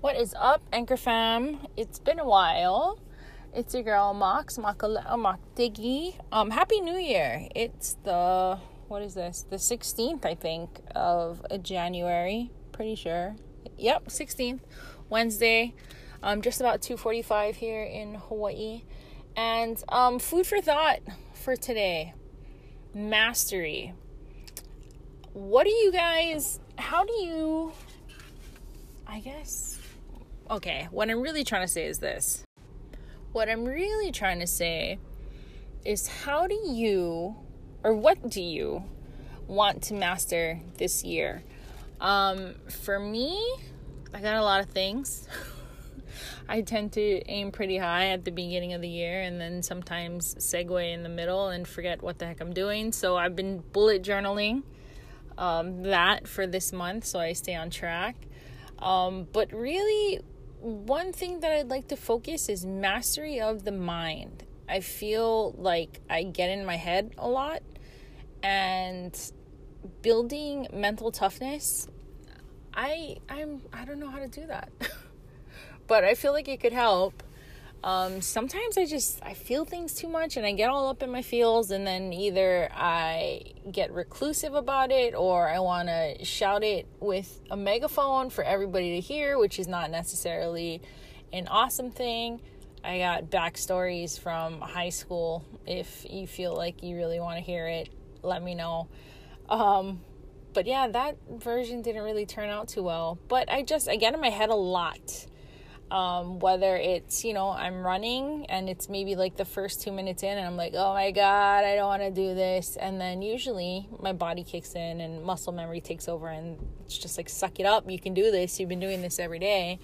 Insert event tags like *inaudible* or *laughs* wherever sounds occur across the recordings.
What is up, Anchor fam? It's been a while. It's your girl Mox Makala Mock Diggy. Um, Happy New Year! It's the what is this? The 16th, I think, of January. Pretty sure. Yep, 16th, Wednesday. Um, just about 2:45 here in Hawaii. And um, food for thought for today: mastery. What do you guys? How do you? I guess okay, what I'm really trying to say is this. What I'm really trying to say is how do you, or what do you want to master this year? Um, for me, I got a lot of things. *laughs* I tend to aim pretty high at the beginning of the year and then sometimes segue in the middle and forget what the heck I'm doing. So I've been bullet journaling um, that for this month so I stay on track. Um, but really, one thing that I'd like to focus is mastery of the mind. I feel like I get in my head a lot and building mental toughness I I'm I don't know how to do that. *laughs* but I feel like it could help um, sometimes I just I feel things too much and I get all up in my feels and then either I get reclusive about it or I want to shout it with a megaphone for everybody to hear, which is not necessarily an awesome thing. I got backstories from high school. If you feel like you really want to hear it, let me know. Um, but yeah, that version didn't really turn out too well. But I just I get in my head a lot um, whether it's you know i'm running and it's maybe like the first two minutes in and i'm like oh my god i don't want to do this. And then usually my body kicks in and muscle memory takes over and it's just like suck it up you can do this you've been doing this every day.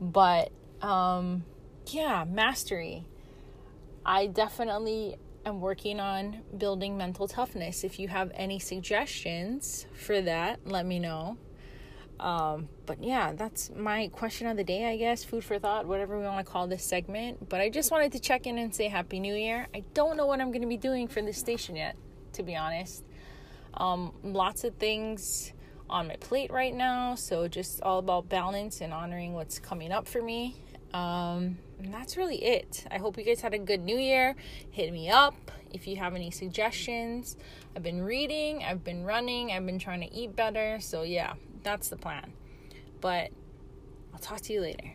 But um, yeah mastery. I definitely am working on building mental toughness. If you have any suggestions for that let me know um, but yeah, that's my question of the day, I guess. Food for thought, whatever we want to call this segment. But I just wanted to check in and say Happy New Year. I don't know what I'm going to be doing for this station yet, to be honest. Um, lots of things on my plate right now, so just all about balance and honoring what's coming up for me. Um, and that's really it. I hope you guys had a good new year. Hit me up if you have any suggestions. I've been reading, I've been running, I've been trying to eat better. So, yeah, that's the plan. But I'll talk to you later.